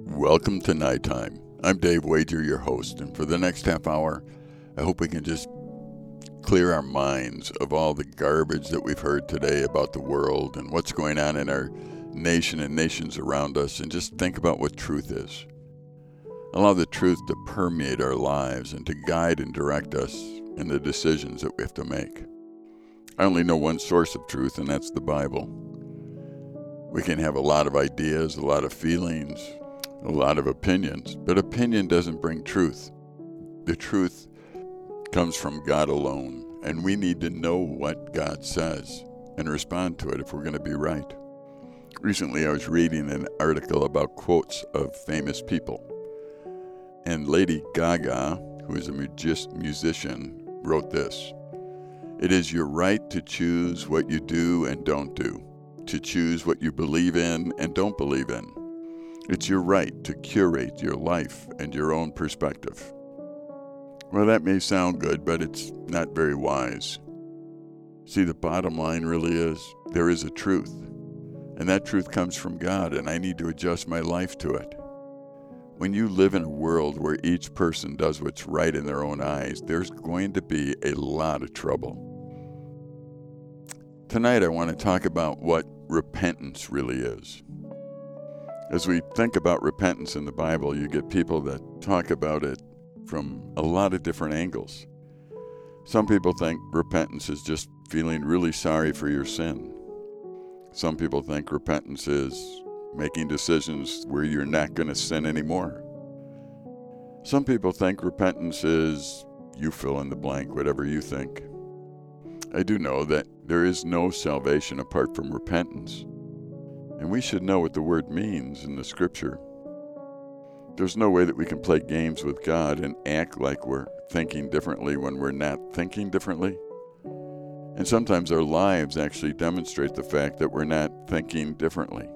Welcome to Nighttime. I'm Dave Wager, your host, and for the next half hour, I hope we can just clear our minds of all the garbage that we've heard today about the world and what's going on in our nation and nations around us, and just think about what truth is. Allow the truth to permeate our lives and to guide and direct us in the decisions that we have to make. I only know one source of truth, and that's the Bible. We can have a lot of ideas, a lot of feelings, a lot of opinions, but opinion doesn't bring truth. The truth comes from God alone, and we need to know what God says and respond to it if we're going to be right. Recently, I was reading an article about quotes of famous people, and Lady Gaga, who is a musician, wrote this It is your right to choose what you do and don't do, to choose what you believe in and don't believe in. It's your right to curate your life and your own perspective. Well, that may sound good, but it's not very wise. See, the bottom line really is there is a truth, and that truth comes from God, and I need to adjust my life to it. When you live in a world where each person does what's right in their own eyes, there's going to be a lot of trouble. Tonight, I want to talk about what repentance really is. As we think about repentance in the Bible, you get people that talk about it from a lot of different angles. Some people think repentance is just feeling really sorry for your sin. Some people think repentance is making decisions where you're not going to sin anymore. Some people think repentance is you fill in the blank, whatever you think. I do know that there is no salvation apart from repentance, and we should know what the word means in the scripture. There's no way that we can play games with God and act like we're thinking differently when we're not thinking differently. And sometimes our lives actually demonstrate the fact that we're not thinking differently.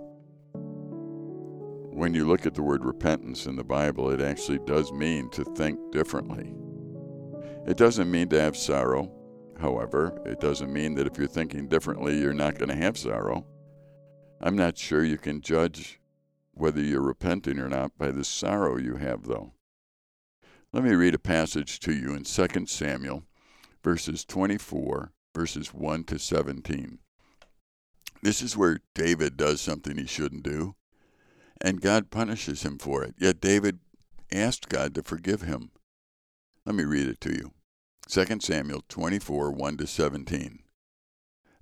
When you look at the word repentance in the Bible, it actually does mean to think differently. It doesn't mean to have sorrow. However, it doesn't mean that if you're thinking differently, you're not going to have sorrow. I'm not sure you can judge whether you're repenting or not by the sorrow you have, though. Let me read a passage to you in 2 Samuel, verses 24, verses 1 to 17. This is where David does something he shouldn't do, and God punishes him for it. Yet David asked God to forgive him. Let me read it to you. 2 Samuel 24, 1 to 17.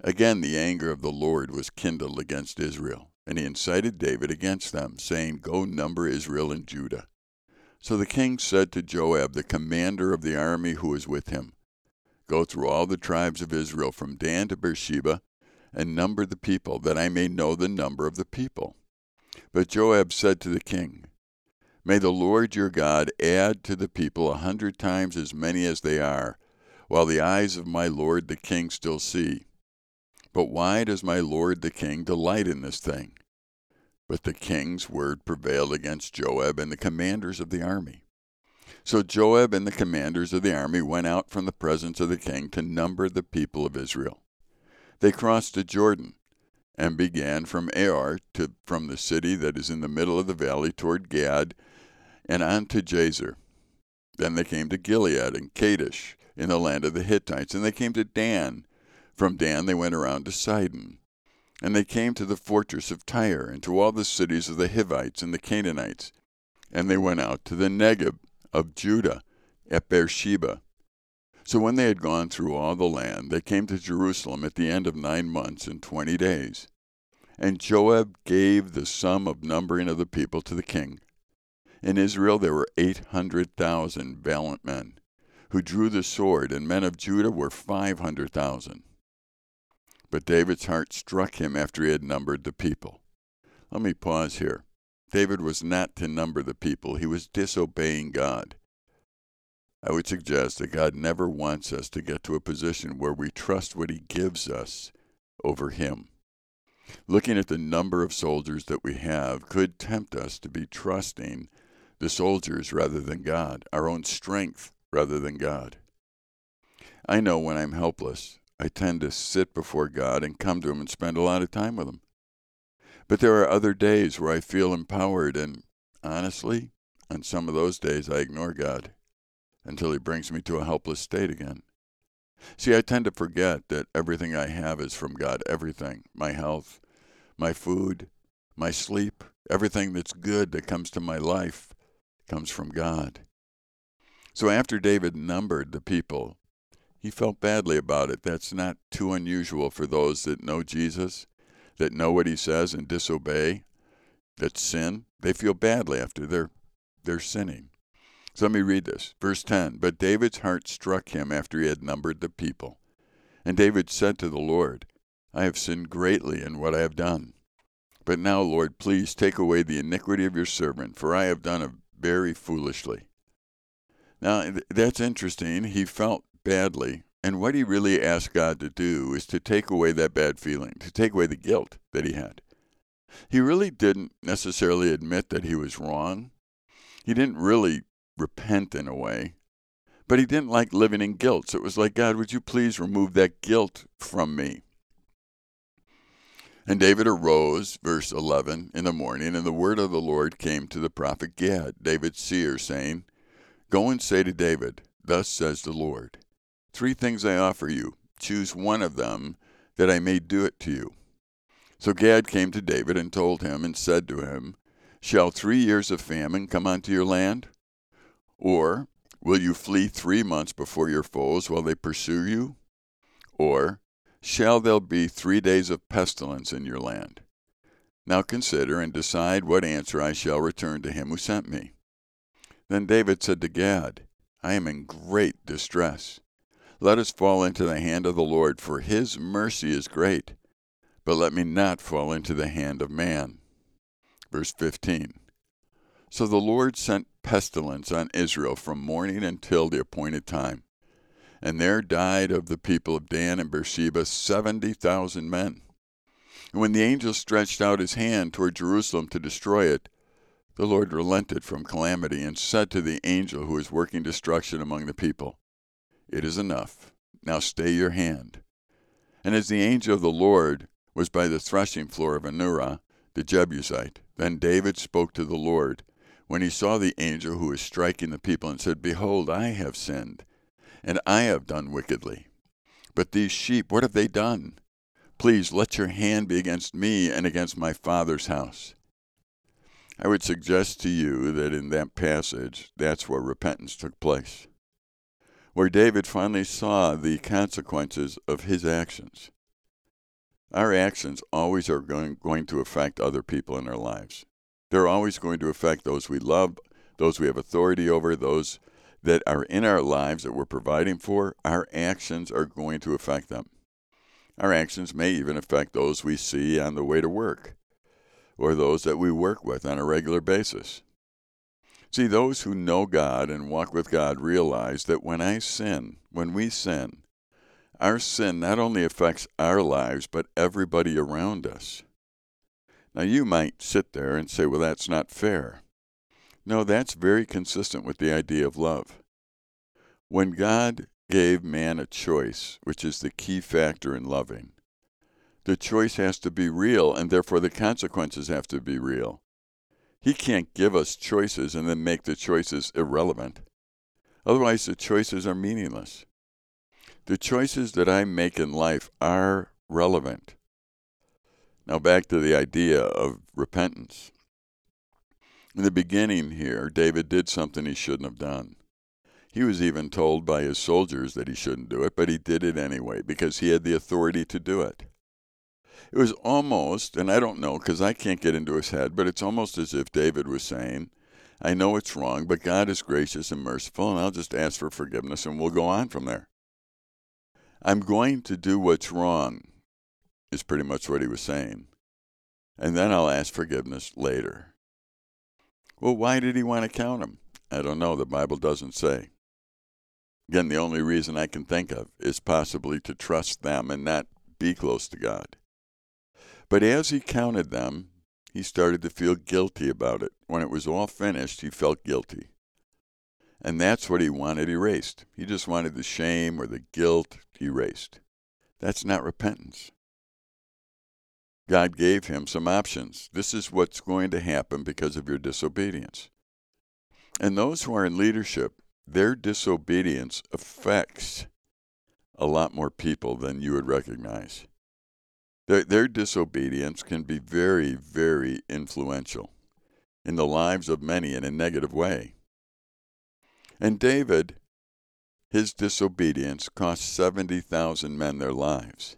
Again, the anger of the Lord was kindled against Israel and he incited David against them, saying, Go number Israel and Judah. So the king said to Joab, the commander of the army who was with him, Go through all the tribes of Israel from Dan to Beersheba, and number the people, that I may know the number of the people. But Joab said to the king, May the Lord your God add to the people a hundred times as many as they are, while the eyes of my lord the king still see. But why does my lord the king delight in this thing? But the king's word prevailed against Joab and the commanders of the army. So Joab and the commanders of the army went out from the presence of the king to number the people of Israel. They crossed the Jordan and began from Aroer to from the city that is in the middle of the valley toward Gad and on to Jazer. Then they came to Gilead and Kadesh in the land of the Hittites, and they came to Dan. From Dan they went around to Sidon. And they came to the fortress of Tyre, and to all the cities of the Hivites and the Canaanites. And they went out to the Negeb of Judah at Beersheba. So when they had gone through all the land, they came to Jerusalem at the end of nine months and twenty days. And Joab gave the sum of numbering of the people to the king. In Israel there were eight hundred thousand valiant men, who drew the sword, and men of Judah were five hundred thousand. But David's heart struck him after he had numbered the people. Let me pause here. David was not to number the people, he was disobeying God. I would suggest that God never wants us to get to a position where we trust what He gives us over Him. Looking at the number of soldiers that we have could tempt us to be trusting the soldiers rather than God, our own strength rather than God. I know when I'm helpless, I tend to sit before God and come to Him and spend a lot of time with Him. But there are other days where I feel empowered, and honestly, on some of those days I ignore God until He brings me to a helpless state again. See, I tend to forget that everything I have is from God. Everything my health, my food, my sleep, everything that's good that comes to my life comes from God. So after David numbered the people, he felt badly about it. That's not too unusual for those that know Jesus, that know what he says and disobey, that sin. They feel badly after they're, they're sinning. So let me read this. Verse 10 But David's heart struck him after he had numbered the people. And David said to the Lord, I have sinned greatly in what I have done. But now, Lord, please take away the iniquity of your servant, for I have done it very foolishly. Now, that's interesting. He felt badly. And what he really asked God to do is to take away that bad feeling, to take away the guilt that he had. He really didn't necessarily admit that he was wrong. He didn't really repent in a way. But he didn't like living in guilt. So it was like, God, would you please remove that guilt from me? And David arose, verse 11, in the morning, and the word of the Lord came to the prophet Gad, David's seer, saying, Go and say to David, Thus says the Lord, Three things I offer you. Choose one of them, that I may do it to you. So Gad came to David and told him, and said to him, Shall three years of famine come unto your land? Or will you flee three months before your foes while they pursue you? Or shall there be three days of pestilence in your land? Now consider and decide what answer I shall return to him who sent me. Then David said to Gad, I am in great distress. Let us fall into the hand of the Lord, for his mercy is great. But let me not fall into the hand of man. Verse 15. So the Lord sent pestilence on Israel from morning until the appointed time. And there died of the people of Dan and Beersheba seventy thousand men. And when the angel stretched out his hand toward Jerusalem to destroy it, the Lord relented from calamity and said to the angel who was working destruction among the people, It is enough. Now stay your hand. And as the angel of the Lord was by the threshing floor of Araunah, the Jebusite, then David spoke to the Lord when he saw the angel who was striking the people and said, Behold, I have sinned, and I have done wickedly. But these sheep, what have they done? Please let your hand be against me and against my father's house. I would suggest to you that in that passage, that's where repentance took place, where David finally saw the consequences of his actions. Our actions always are going, going to affect other people in our lives. They're always going to affect those we love, those we have authority over, those that are in our lives that we're providing for. Our actions are going to affect them. Our actions may even affect those we see on the way to work or those that we work with on a regular basis. See, those who know God and walk with God realize that when I sin, when we sin, our sin not only affects our lives, but everybody around us. Now, you might sit there and say, well, that's not fair. No, that's very consistent with the idea of love. When God gave man a choice, which is the key factor in loving, the choice has to be real, and therefore the consequences have to be real. He can't give us choices and then make the choices irrelevant. Otherwise, the choices are meaningless. The choices that I make in life are relevant. Now, back to the idea of repentance. In the beginning here, David did something he shouldn't have done. He was even told by his soldiers that he shouldn't do it, but he did it anyway because he had the authority to do it. It was almost, and I don't know because I can't get into his head, but it's almost as if David was saying, I know it's wrong, but God is gracious and merciful, and I'll just ask for forgiveness and we'll go on from there. I'm going to do what's wrong is pretty much what he was saying. And then I'll ask forgiveness later. Well, why did he want to count them? I don't know. The Bible doesn't say. Again, the only reason I can think of is possibly to trust them and not be close to God. But as he counted them, he started to feel guilty about it. When it was all finished, he felt guilty. And that's what he wanted erased. He just wanted the shame or the guilt erased. That's not repentance. God gave him some options. This is what's going to happen because of your disobedience. And those who are in leadership, their disobedience affects a lot more people than you would recognize. Their, their disobedience can be very, very influential in the lives of many in a negative way. And David, his disobedience cost 70,000 men their lives.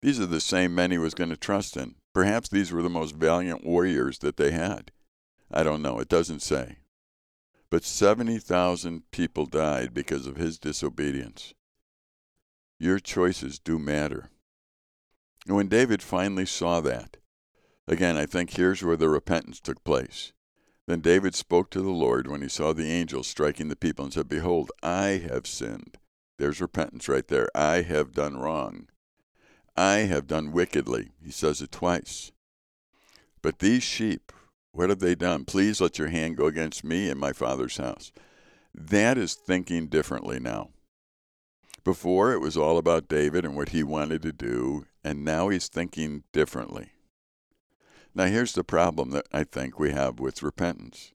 These are the same men he was going to trust in. Perhaps these were the most valiant warriors that they had. I don't know. It doesn't say. But 70,000 people died because of his disobedience. Your choices do matter. And when David finally saw that, again, I think here's where the repentance took place. Then David spoke to the Lord when he saw the angels striking the people and said, Behold, I have sinned. There's repentance right there. I have done wrong. I have done wickedly. He says it twice. But these sheep, what have they done? Please let your hand go against me and my father's house. That is thinking differently now. Before, it was all about David and what he wanted to do, and now he's thinking differently. Now, here's the problem that I think we have with repentance.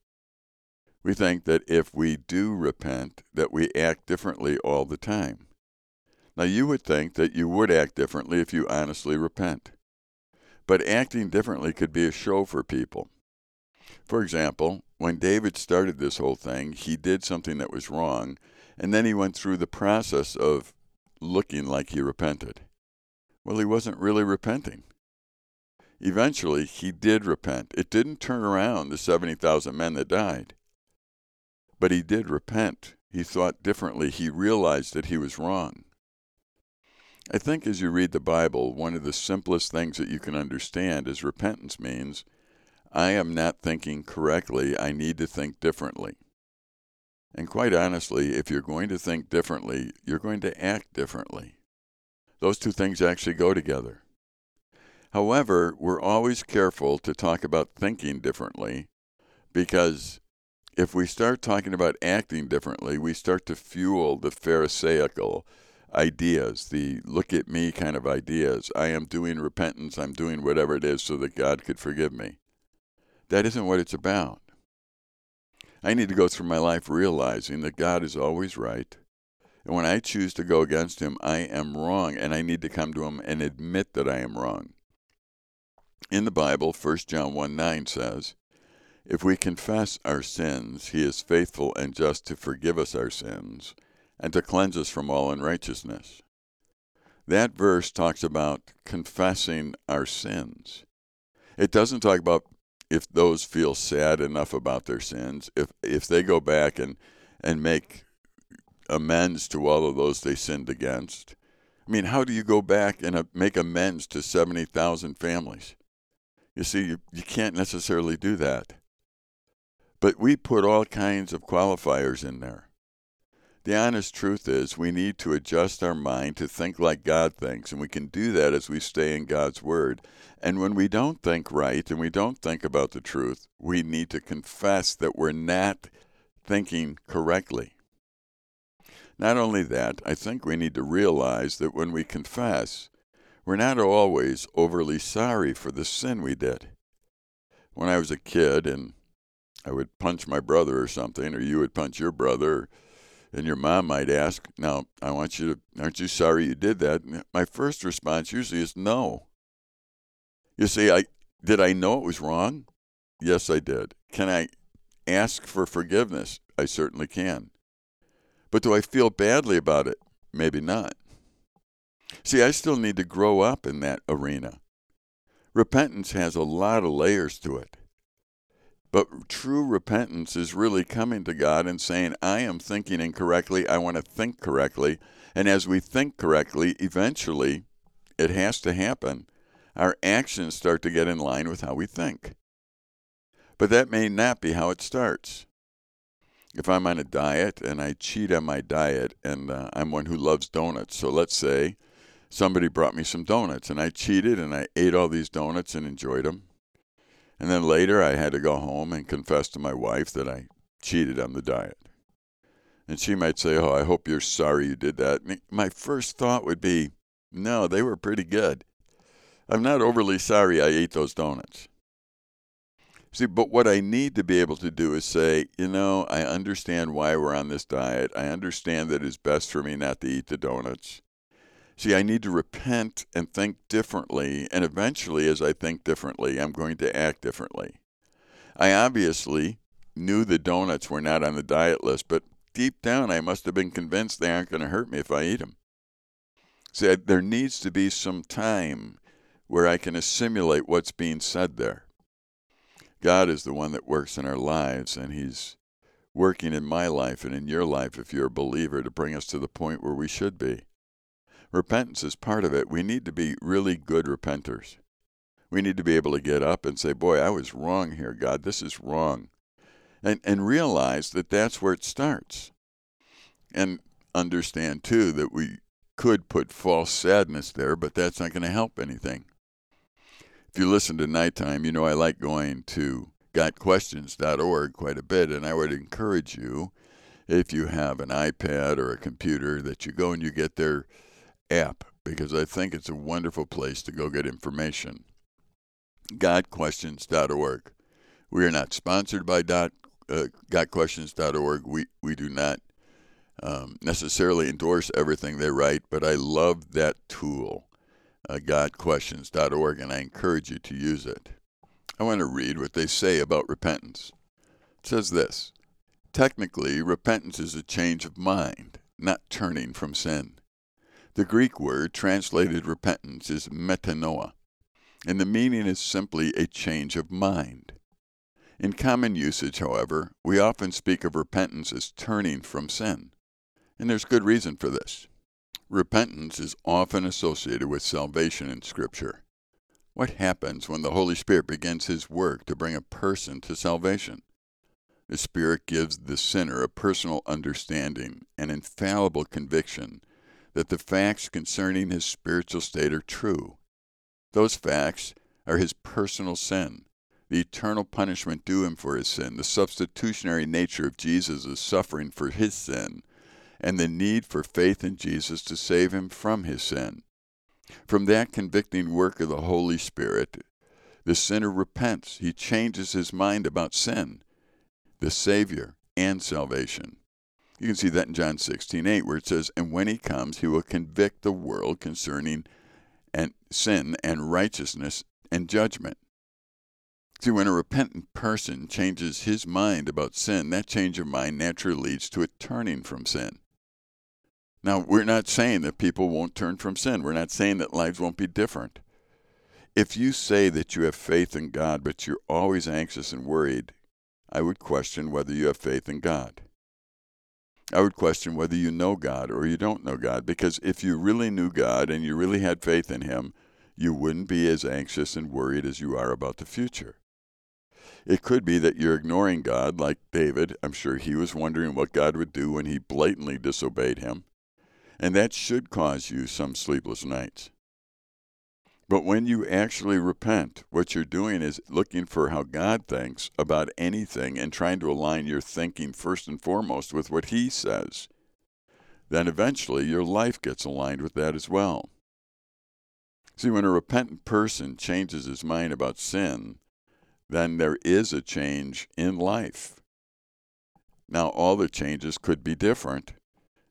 We think that if we do repent, that we act differently all the time. Now, you would think that you would act differently if you honestly repent. But acting differently could be a show for people. For example, when David started this whole thing, he did something that was wrong, and then he went through the process of looking like he repented. Well, he wasn't really repenting. Eventually, he did repent. It didn't turn around the 70,000 men that died, but he did repent. He thought differently. He realized that he was wrong. I think as you read the Bible, one of the simplest things that you can understand is repentance means I am not thinking correctly. I need to think differently. And quite honestly, if you're going to think differently, you're going to act differently. Those two things actually go together. However, we're always careful to talk about thinking differently because if we start talking about acting differently, we start to fuel the Pharisaical ideas, the look at me kind of ideas. I am doing repentance, I'm doing whatever it is so that God could forgive me. That isn't what it's about. I need to go through my life realizing that God is always right. And when I choose to go against Him, I am wrong, and I need to come to Him and admit that I am wrong. In the Bible, 1 John 1 9 says, If we confess our sins, He is faithful and just to forgive us our sins and to cleanse us from all unrighteousness. That verse talks about confessing our sins. It doesn't talk about if those feel sad enough about their sins, if if they go back and and make amends to all of those they sinned against. I mean, how do you go back and uh, make amends to 70,000 families? You see, you, you can't necessarily do that. But we put all kinds of qualifiers in there. The honest truth is, we need to adjust our mind to think like God thinks, and we can do that as we stay in God's Word. And when we don't think right and we don't think about the truth, we need to confess that we're not thinking correctly. Not only that, I think we need to realize that when we confess, we're not always overly sorry for the sin we did. When I was a kid and I would punch my brother or something, or you would punch your brother, and your mom might ask, Now, I want you to, aren't you sorry you did that? my first response usually is no. You see, I did I know it was wrong? Yes, I did. Can I ask for forgiveness? I certainly can. But do I feel badly about it? Maybe not. See, I still need to grow up in that arena. Repentance has a lot of layers to it. But true repentance is really coming to God and saying, I am thinking incorrectly. I want to think correctly. And as we think correctly, eventually, it has to happen. Our actions start to get in line with how we think. But that may not be how it starts. If I'm on a diet and I cheat on my diet, and uh, I'm one who loves donuts, so let's say somebody brought me some donuts and I cheated and I ate all these donuts and enjoyed them and then later I had to go home and confess to my wife that I cheated on the diet. And she might say, Oh, I hope you're sorry you did that. My first thought would be, No, they were pretty good. I'm not overly sorry I ate those donuts. See, but what I need to be able to do is say, you know, I understand why we're on this diet. I understand that it's best for me not to eat the donuts. See, I need to repent and think differently, and eventually, as I think differently, I'm going to act differently. I obviously knew the donuts were not on the diet list, but deep down, I must have been convinced they aren't going to hurt me if I eat them. See, there needs to be some time where I can assimilate what's being said there. God is the one that works in our lives, and He's working in my life and in your life if you're a believer to bring us to the point where we should be. Repentance is part of it. We need to be really good repenters. We need to be able to get up and say, Boy, I was wrong here, God. This is wrong and, and realize that that's where it starts. And understand, too, that we could put false sadness there, but that's not going to help anything. If you listen to nighttime, you know I like going to gotquestions.org quite a bit, and I would encourage you, if you have an iPad or a computer, that you go and you get their app, because I think it's a wonderful place to go get information. gotquestions.org. We are not sponsored by dot, uh, gotquestions.org. We we do not um, necessarily endorse everything they write, but I love that tool, uh, gotquestions.org, and I encourage you to use it. I want to read what they say about repentance. It says this Technically, repentance is a change of mind, not turning from sin. The Greek word translated repentance is metanoia, and the meaning is simply a change of mind. In common usage, however, we often speak of repentance as turning from sin. And there's good reason for this. Repentance is often associated with salvation in Scripture. What happens when the Holy Spirit begins His work to bring a person to salvation? The Spirit gives the sinner a personal understanding an infallible conviction that the facts concerning his spiritual state are true. Those facts are his personal sin, the eternal punishment due him for his sin, the substitutionary nature of Jesus' suffering for his sin, and the need for faith in Jesus to save him from his sin. From that convicting work of the Holy Spirit, the sinner repents. He changes his mind about sin, the Savior, and salvation. You can see that in John 16, 8, where it says, And when he comes, he will convict the world concerning and sin and righteousness and judgment. See, when a repentant person changes his mind about sin, that change of mind naturally leads to a turning from sin. Now, we're not saying that people won't turn from sin. We're not saying that lives won't be different. If you say that you have faith in God, but you're always anxious and worried, I would question whether you have faith in God. I would question whether you know God or you don't know God, because if you really knew God and you really had faith in Him, you wouldn't be as anxious and worried as you are about the future. It could be that you're ignoring God, like David. I'm sure he was wondering what God would do when he blatantly disobeyed him. And that should cause you some sleepless nights. But when you actually repent, what you're doing is looking for how God thinks about anything and trying to align your thinking first and foremost with what He says. Then eventually your life gets aligned with that as well. See, when a repentant person changes his mind about sin, then there is a change in life. Now, all the changes could be different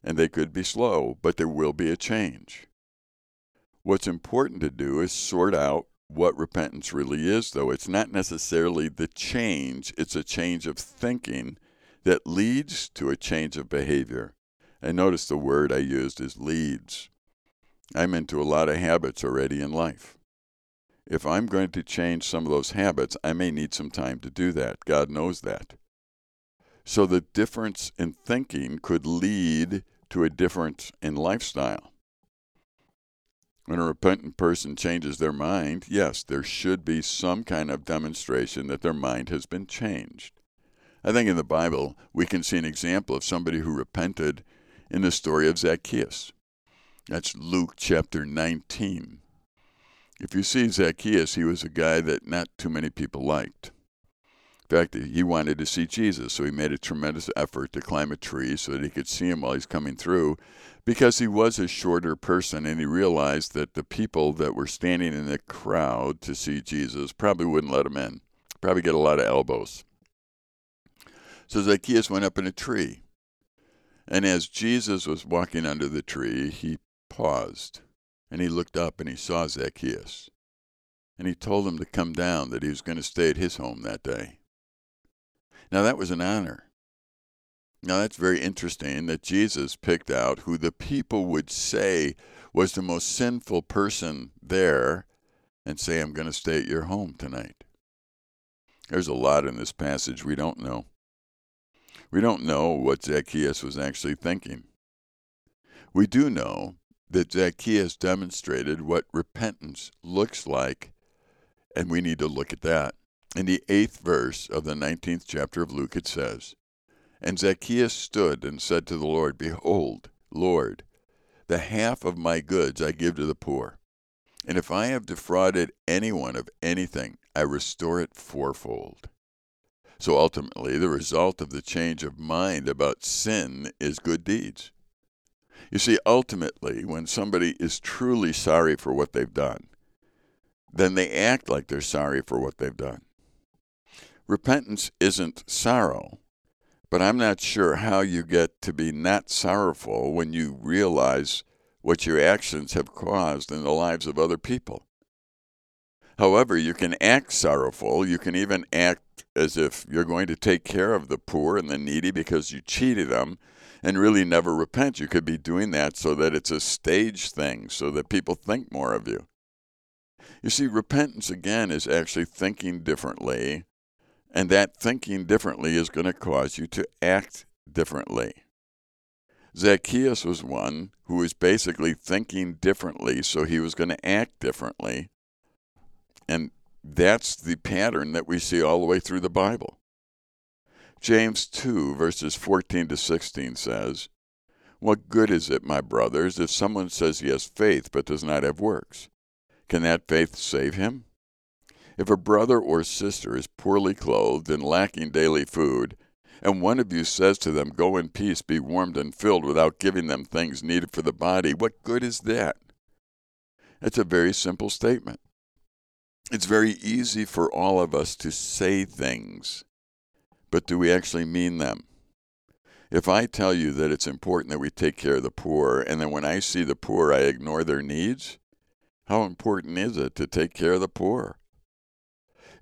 and they could be slow, but there will be a change. What's important to do is sort out what repentance really is, though. It's not necessarily the change, it's a change of thinking that leads to a change of behavior. And notice the word I used is leads. I'm into a lot of habits already in life if I'm going to change some of those habits, I may need some time to do that. God knows that. So the difference in thinking could lead to a difference in lifestyle. When a repentant person changes their mind, yes, there should be some kind of demonstration that their mind has been changed. I think in the Bible, we can see an example of somebody who repented in the story of Zacchaeus. That's Luke chapter 19. If you see Zacchaeus, he was a guy that not too many people liked. In fact, he wanted to see Jesus, so he made a tremendous effort to climb a tree so that he could see him while he's coming through because he was a shorter person and he realized that the people that were standing in the crowd to see Jesus probably wouldn't let him in. Probably get a lot of elbows. So Zacchaeus went up in a tree. And as Jesus was walking under the tree, he paused and he looked up and he saw Zacchaeus. And he told him to come down, that he was going to stay at his home that day. Now, that was an honor. Now, that's very interesting that Jesus picked out who the people would say was the most sinful person there and say, I'm going to stay at your home tonight. There's a lot in this passage we don't know. We don't know what Zacchaeus was actually thinking. We do know that Zacchaeus demonstrated what repentance looks like, and we need to look at that. In the eighth verse of the 19th chapter of Luke, it says, and Zacchaeus stood and said to the Lord, Behold, Lord, the half of my goods I give to the poor. And if I have defrauded anyone of anything, I restore it fourfold. So ultimately, the result of the change of mind about sin is good deeds. You see, ultimately, when somebody is truly sorry for what they've done, then they act like they're sorry for what they've done. Repentance isn't sorrow, but I'm not sure how you get to be not sorrowful when you realize what your actions have caused in the lives of other people. However, you can act sorrowful. You can even act as if you're going to take care of the poor and the needy because you cheated them and really never repent. You could be doing that so that it's a stage thing, so that people think more of you. You see, repentance again is actually thinking differently and that thinking differently is going to cause you to act differently. Zacchaeus was one who was basically thinking differently, so he was going to act differently. And that's the pattern that we see all the way through the Bible. James 2, verses 14 to 16 says, What good is it, my brothers, if someone says he has faith but does not have works? Can that faith save him? If a brother or sister is poorly clothed and lacking daily food, and one of you says to them, Go in peace, be warmed and filled, without giving them things needed for the body, what good is that? It's a very simple statement. It's very easy for all of us to say things, but do we actually mean them? If I tell you that it's important that we take care of the poor, and then when I see the poor, I ignore their needs, how important is it to take care of the poor?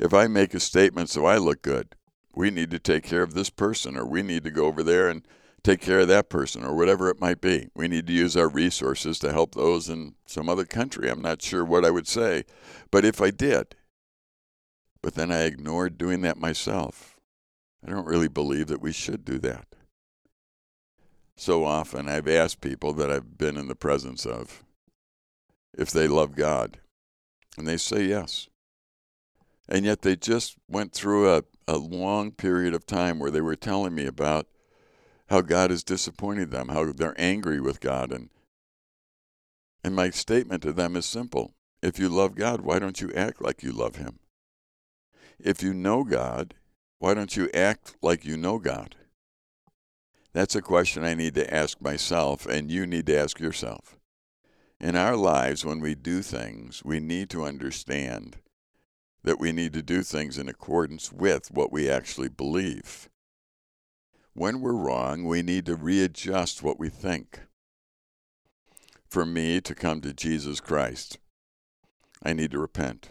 If I make a statement so I look good, we need to take care of this person, or we need to go over there and take care of that person, or whatever it might be. We need to use our resources to help those in some other country. I'm not sure what I would say, but if I did, but then I ignored doing that myself, I don't really believe that we should do that. So often I've asked people that I've been in the presence of if they love God, and they say yes. And yet they just went through a, a long period of time where they were telling me about how God has disappointed them, how they're angry with God. And, and my statement to them is simple if you love God, why don't you act like you love Him? If you know God, why don't you act like you know God? That's a question I need to ask myself, and you need to ask yourself. In our lives, when we do things, we need to understand that we need to do things in accordance with what we actually believe. When we're wrong, we need to readjust what we think. For me to come to Jesus Christ, I need to repent.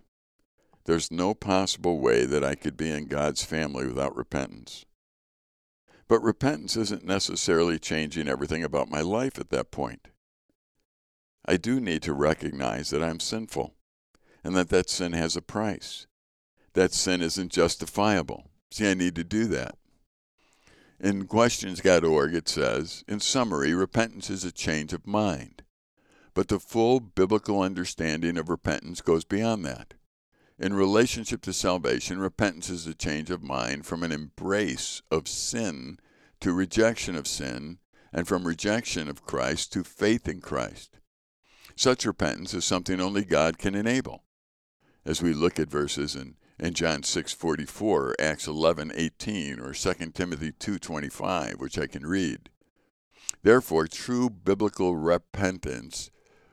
There's no possible way that I could be in God's family without repentance. But repentance isn't necessarily changing everything about my life at that point. I do need to recognize that I'm sinful and that that sin has a price. That sin isn't justifiable. See, I need to do that. In questions.org, it says, in summary, repentance is a change of mind. But the full biblical understanding of repentance goes beyond that. In relationship to salvation, repentance is a change of mind from an embrace of sin to rejection of sin, and from rejection of Christ to faith in Christ. Such repentance is something only God can enable as we look at verses in, in John 6:44, Acts 11:18, or 2 Timothy 2:25, which I can read. Therefore, true biblical repentance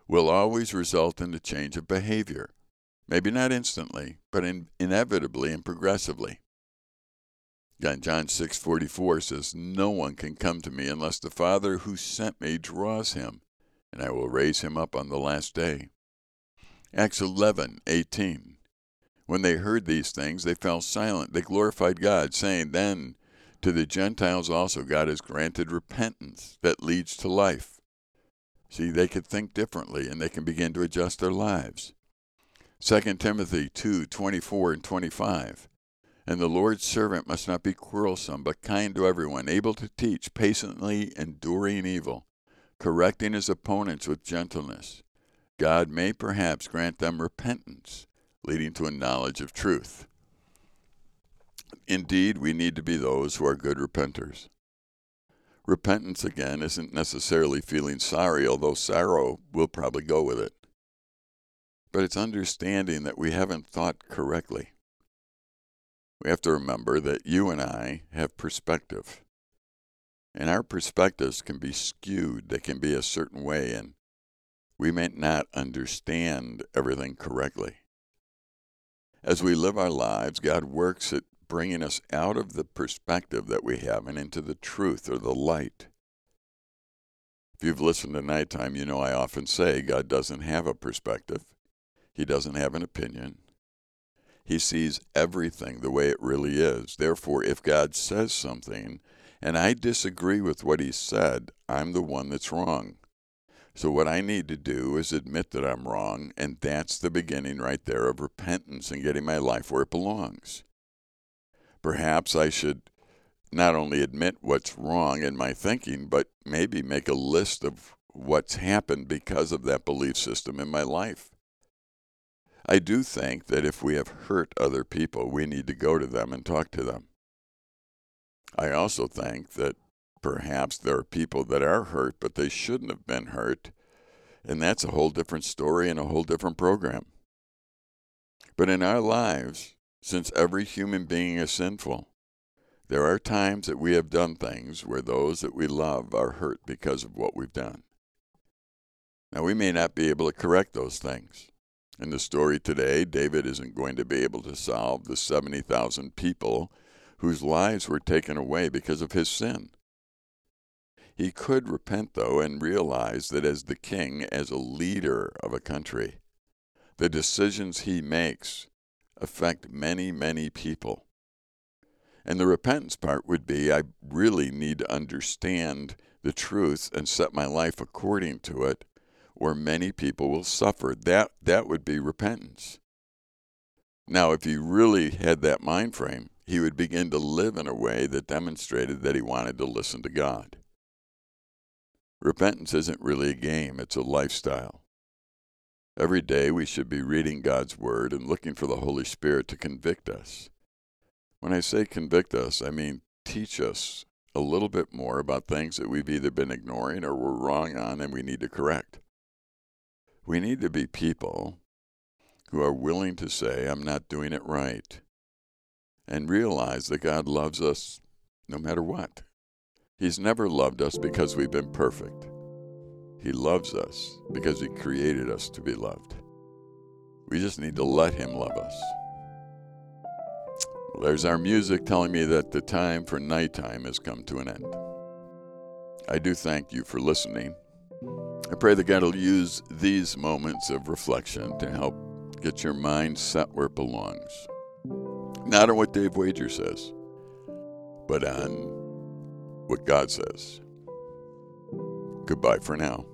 will always result in a change of behavior. Maybe not instantly, but in, inevitably and progressively. John 6:44 says, "No one can come to me unless the Father who sent me draws him, and I will raise him up on the last day." Acts 11:18 When they heard these things, they fell silent. They glorified God, saying, "Then to the Gentiles also God has granted repentance that leads to life." See, they could think differently and they can begin to adjust their lives. 2 Timothy 2:24 and 25 and the Lord's servant must not be quarrelsome, but kind to everyone, able to teach, patiently enduring evil, correcting his opponents with gentleness. God may perhaps grant them repentance, leading to a knowledge of truth. Indeed, we need to be those who are good repenters. Repentance, again, isn't necessarily feeling sorry, although sorrow will probably go with it. But it's understanding that we haven't thought correctly we have to remember that you and I have perspective. And our perspectives can be skewed, they can be a certain way, and we may not understand everything correctly. As we live our lives, God works at bringing us out of the perspective that we have and into the truth or the light. If you've listened to Nighttime, you know I often say God doesn't have a perspective, He doesn't have an opinion, he sees everything the way it really is. Therefore, if God says something and I disagree with what he said, I'm the one that's wrong. So, what I need to do is admit that I'm wrong, and that's the beginning right there of repentance and getting my life where it belongs. Perhaps I should not only admit what's wrong in my thinking, but maybe make a list of what's happened because of that belief system in my life. I do think that if we have hurt other people, we need to go to them and talk to them. I also think that perhaps there are people that are hurt, but they shouldn't have been hurt, and that's a whole different story and a whole different program. But in our lives, since every human being is sinful, there are times that we have done things where those that we love are hurt because of what we've done. Now, we may not be able to correct those things. In the story today, David isn't going to be able to solve the 70,000 people whose lives were taken away because of his sin. He could repent, though, and realize that as the king, as a leader of a country, the decisions he makes affect many, many people. And the repentance part would be I really need to understand the truth and set my life according to it or many people will suffer. That that would be repentance. Now, if he really had that mind frame, he would begin to live in a way that demonstrated that he wanted to listen to God. Repentance isn't really a game, it's a lifestyle. Every day we should be reading God's Word and looking for the Holy Spirit to convict us. When I say convict us, I mean teach us a little bit more about things that we've either been ignoring or we're wrong on and we need to correct. We need to be people who are willing to say, I'm not doing it right, and realize that God loves us no matter what. He's never loved us because we've been perfect. He loves us because He created us to be loved. We just need to let Him love us. Well, there's our music telling me that the time for nighttime has come to an end. I do thank you for listening. I pray that God will use these moments of reflection to help get your mind set where it belongs. Not on what Dave Wager says, but on what God says. Goodbye for now.